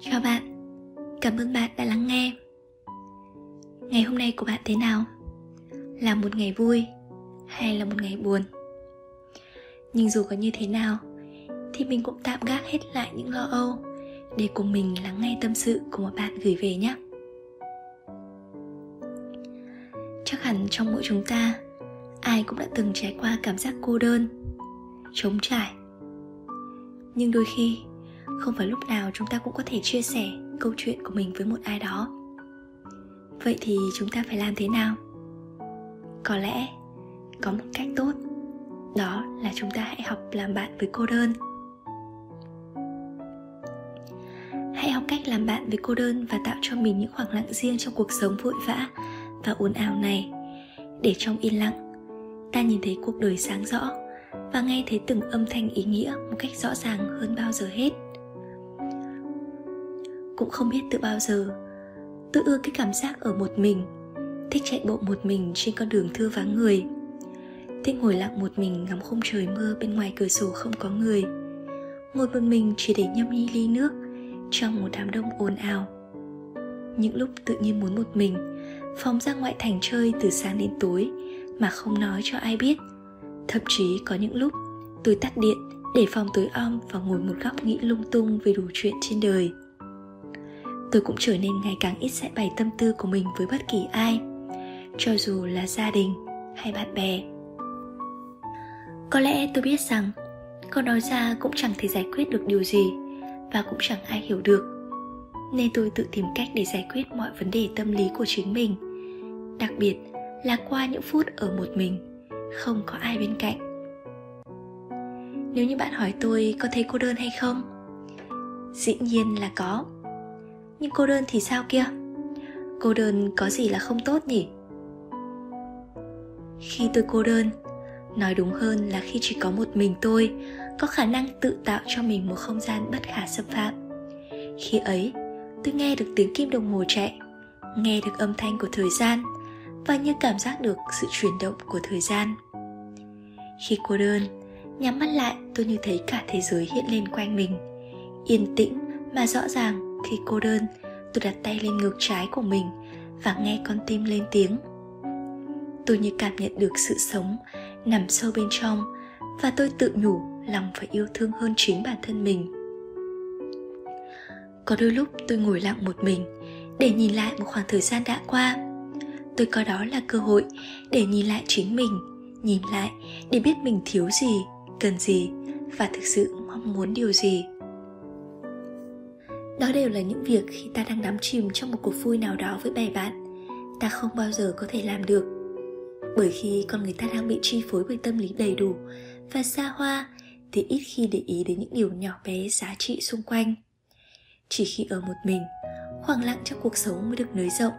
Chào bạn, cảm ơn bạn đã lắng nghe Ngày hôm nay của bạn thế nào? Là một ngày vui hay là một ngày buồn? Nhưng dù có như thế nào Thì mình cũng tạm gác hết lại những lo âu Để cùng mình lắng nghe tâm sự của một bạn gửi về nhé Chắc hẳn trong mỗi chúng ta Ai cũng đã từng trải qua cảm giác cô đơn Trống trải Nhưng đôi khi không phải lúc nào chúng ta cũng có thể chia sẻ câu chuyện của mình với một ai đó. Vậy thì chúng ta phải làm thế nào? Có lẽ có một cách tốt. Đó là chúng ta hãy học làm bạn với cô đơn. Hãy học cách làm bạn với cô đơn và tạo cho mình những khoảng lặng riêng trong cuộc sống vội vã và ồn ào này. Để trong yên lặng, ta nhìn thấy cuộc đời sáng rõ và nghe thấy từng âm thanh ý nghĩa một cách rõ ràng hơn bao giờ hết cũng không biết từ bao giờ. Tôi ưa cái cảm giác ở một mình, thích chạy bộ một mình trên con đường thưa vắng người. Thích ngồi lặng một mình ngắm khung trời mưa bên ngoài cửa sổ không có người. Ngồi một mình chỉ để nhâm nhi ly nước trong một đám đông ồn ào. Những lúc tự nhiên muốn một mình, phóng ra ngoại thành chơi từ sáng đến tối mà không nói cho ai biết. Thậm chí có những lúc tôi tắt điện để phòng tối om và ngồi một góc nghĩ lung tung về đủ chuyện trên đời tôi cũng trở nên ngày càng ít sẽ bày tâm tư của mình với bất kỳ ai, cho dù là gia đình hay bạn bè. Có lẽ tôi biết rằng có nói ra cũng chẳng thể giải quyết được điều gì và cũng chẳng ai hiểu được, nên tôi tự tìm cách để giải quyết mọi vấn đề tâm lý của chính mình, đặc biệt là qua những phút ở một mình, không có ai bên cạnh. Nếu như bạn hỏi tôi có thấy cô đơn hay không? Dĩ nhiên là có nhưng cô đơn thì sao kia? Cô đơn có gì là không tốt nhỉ? Khi tôi cô đơn, nói đúng hơn là khi chỉ có một mình tôi, có khả năng tự tạo cho mình một không gian bất khả xâm phạm. Khi ấy, tôi nghe được tiếng kim đồng hồ chạy, nghe được âm thanh của thời gian, và như cảm giác được sự chuyển động của thời gian. Khi cô đơn, nhắm mắt lại, tôi như thấy cả thế giới hiện lên quanh mình, yên tĩnh mà rõ ràng khi cô đơn, tôi đặt tay lên ngực trái của mình và nghe con tim lên tiếng. Tôi như cảm nhận được sự sống nằm sâu bên trong và tôi tự nhủ lòng phải yêu thương hơn chính bản thân mình. Có đôi lúc tôi ngồi lặng một mình để nhìn lại một khoảng thời gian đã qua. Tôi coi đó là cơ hội để nhìn lại chính mình, nhìn lại để biết mình thiếu gì, cần gì và thực sự mong muốn điều gì đó đều là những việc khi ta đang đắm chìm trong một cuộc vui nào đó với bè bạn, ta không bao giờ có thể làm được. Bởi khi con người ta đang bị chi phối bởi tâm lý đầy đủ và xa hoa, thì ít khi để ý đến những điều nhỏ bé giá trị xung quanh. Chỉ khi ở một mình, khoảng lặng trong cuộc sống mới được nới rộng.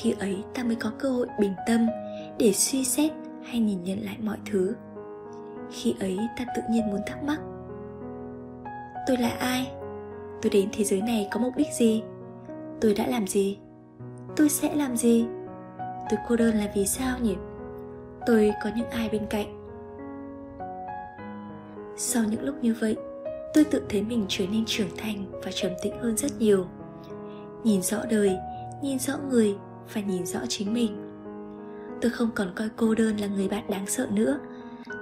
Khi ấy, ta mới có cơ hội bình tâm để suy xét hay nhìn nhận lại mọi thứ. Khi ấy, ta tự nhiên muốn thắc mắc, tôi là ai? Tôi đến thế giới này có mục đích gì? Tôi đã làm gì? Tôi sẽ làm gì? Tôi cô đơn là vì sao nhỉ? Tôi có những ai bên cạnh? Sau những lúc như vậy, tôi tự thấy mình trở nên trưởng thành và trầm tĩnh hơn rất nhiều. Nhìn rõ đời, nhìn rõ người và nhìn rõ chính mình. Tôi không còn coi cô đơn là người bạn đáng sợ nữa,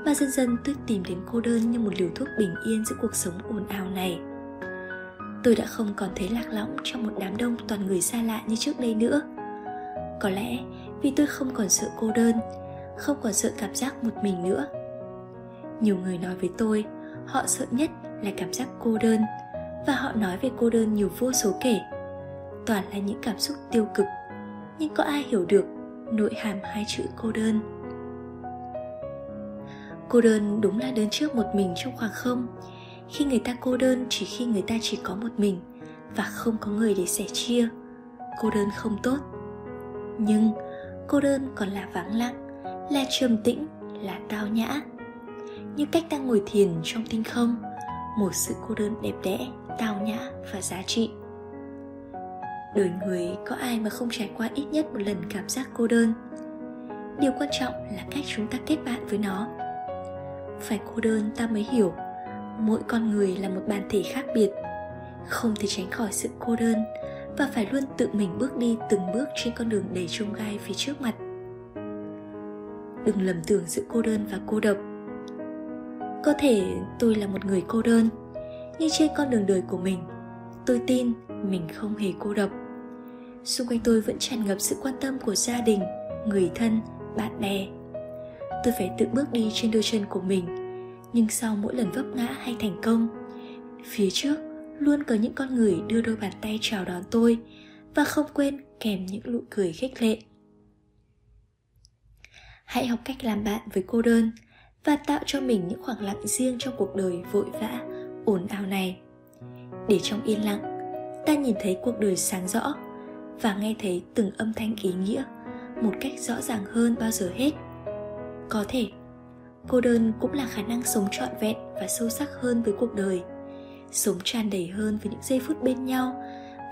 mà dần dần tôi tìm đến cô đơn như một liều thuốc bình yên giữa cuộc sống ồn ào này tôi đã không còn thấy lạc lõng trong một đám đông toàn người xa lạ như trước đây nữa. Có lẽ vì tôi không còn sợ cô đơn, không còn sợ cảm giác một mình nữa. Nhiều người nói với tôi, họ sợ nhất là cảm giác cô đơn, và họ nói về cô đơn nhiều vô số kể. Toàn là những cảm xúc tiêu cực, nhưng có ai hiểu được nội hàm hai chữ cô đơn? Cô đơn đúng là đơn trước một mình trong khoảng không khi người ta cô đơn chỉ khi người ta chỉ có một mình và không có người để sẻ chia. Cô đơn không tốt. Nhưng cô đơn còn là vắng lặng, là trầm tĩnh, là tao nhã. Như cách đang ngồi thiền trong tinh không, một sự cô đơn đẹp đẽ, tao nhã và giá trị. Đời người có ai mà không trải qua ít nhất một lần cảm giác cô đơn? Điều quan trọng là cách chúng ta kết bạn với nó. Phải cô đơn ta mới hiểu mỗi con người là một bản thể khác biệt. Không thể tránh khỏi sự cô đơn và phải luôn tự mình bước đi từng bước trên con đường đầy chông gai phía trước mặt. Đừng lầm tưởng sự cô đơn và cô độc. Có thể tôi là một người cô đơn, nhưng trên con đường đời của mình, tôi tin mình không hề cô độc. Xung quanh tôi vẫn tràn ngập sự quan tâm của gia đình, người thân, bạn bè. Tôi phải tự bước đi trên đôi chân của mình nhưng sau mỗi lần vấp ngã hay thành công, phía trước luôn có những con người đưa đôi bàn tay chào đón tôi và không quên kèm những nụ cười khích lệ. Hãy học cách làm bạn với cô đơn và tạo cho mình những khoảng lặng riêng trong cuộc đời vội vã, ồn ào này. Để trong yên lặng, ta nhìn thấy cuộc đời sáng rõ và nghe thấy từng âm thanh ý nghĩa một cách rõ ràng hơn bao giờ hết. Có thể cô đơn cũng là khả năng sống trọn vẹn và sâu sắc hơn với cuộc đời. Sống tràn đầy hơn với những giây phút bên nhau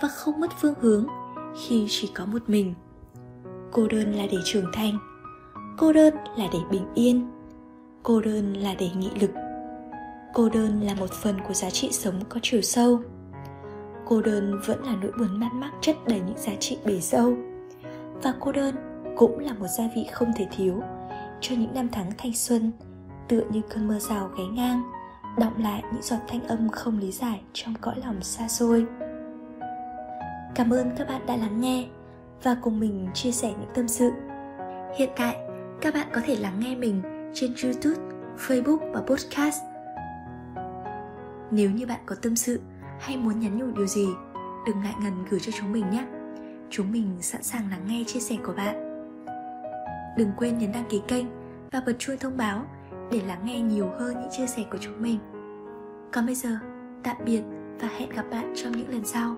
và không mất phương hướng khi chỉ có một mình. Cô đơn là để trưởng thành. Cô đơn là để bình yên. Cô đơn là để nghị lực. Cô đơn là một phần của giá trị sống có chiều sâu. Cô đơn vẫn là nỗi buồn man mác chất đầy những giá trị bể sâu. Và cô đơn cũng là một gia vị không thể thiếu cho những năm tháng thanh xuân tựa như cơn mưa rào ghé ngang, đọng lại những giọt thanh âm không lý giải trong cõi lòng xa xôi. Cảm ơn các bạn đã lắng nghe và cùng mình chia sẻ những tâm sự. Hiện tại, các bạn có thể lắng nghe mình trên youtube, facebook và podcast. Nếu như bạn có tâm sự hay muốn nhắn nhủ điều gì, đừng ngại ngần gửi cho chúng mình nhé. Chúng mình sẵn sàng lắng nghe chia sẻ của bạn. Đừng quên nhấn đăng ký kênh và bật chuông thông báo để lắng nghe nhiều hơn những chia sẻ của chúng mình. Còn bây giờ, tạm biệt và hẹn gặp bạn trong những lần sau.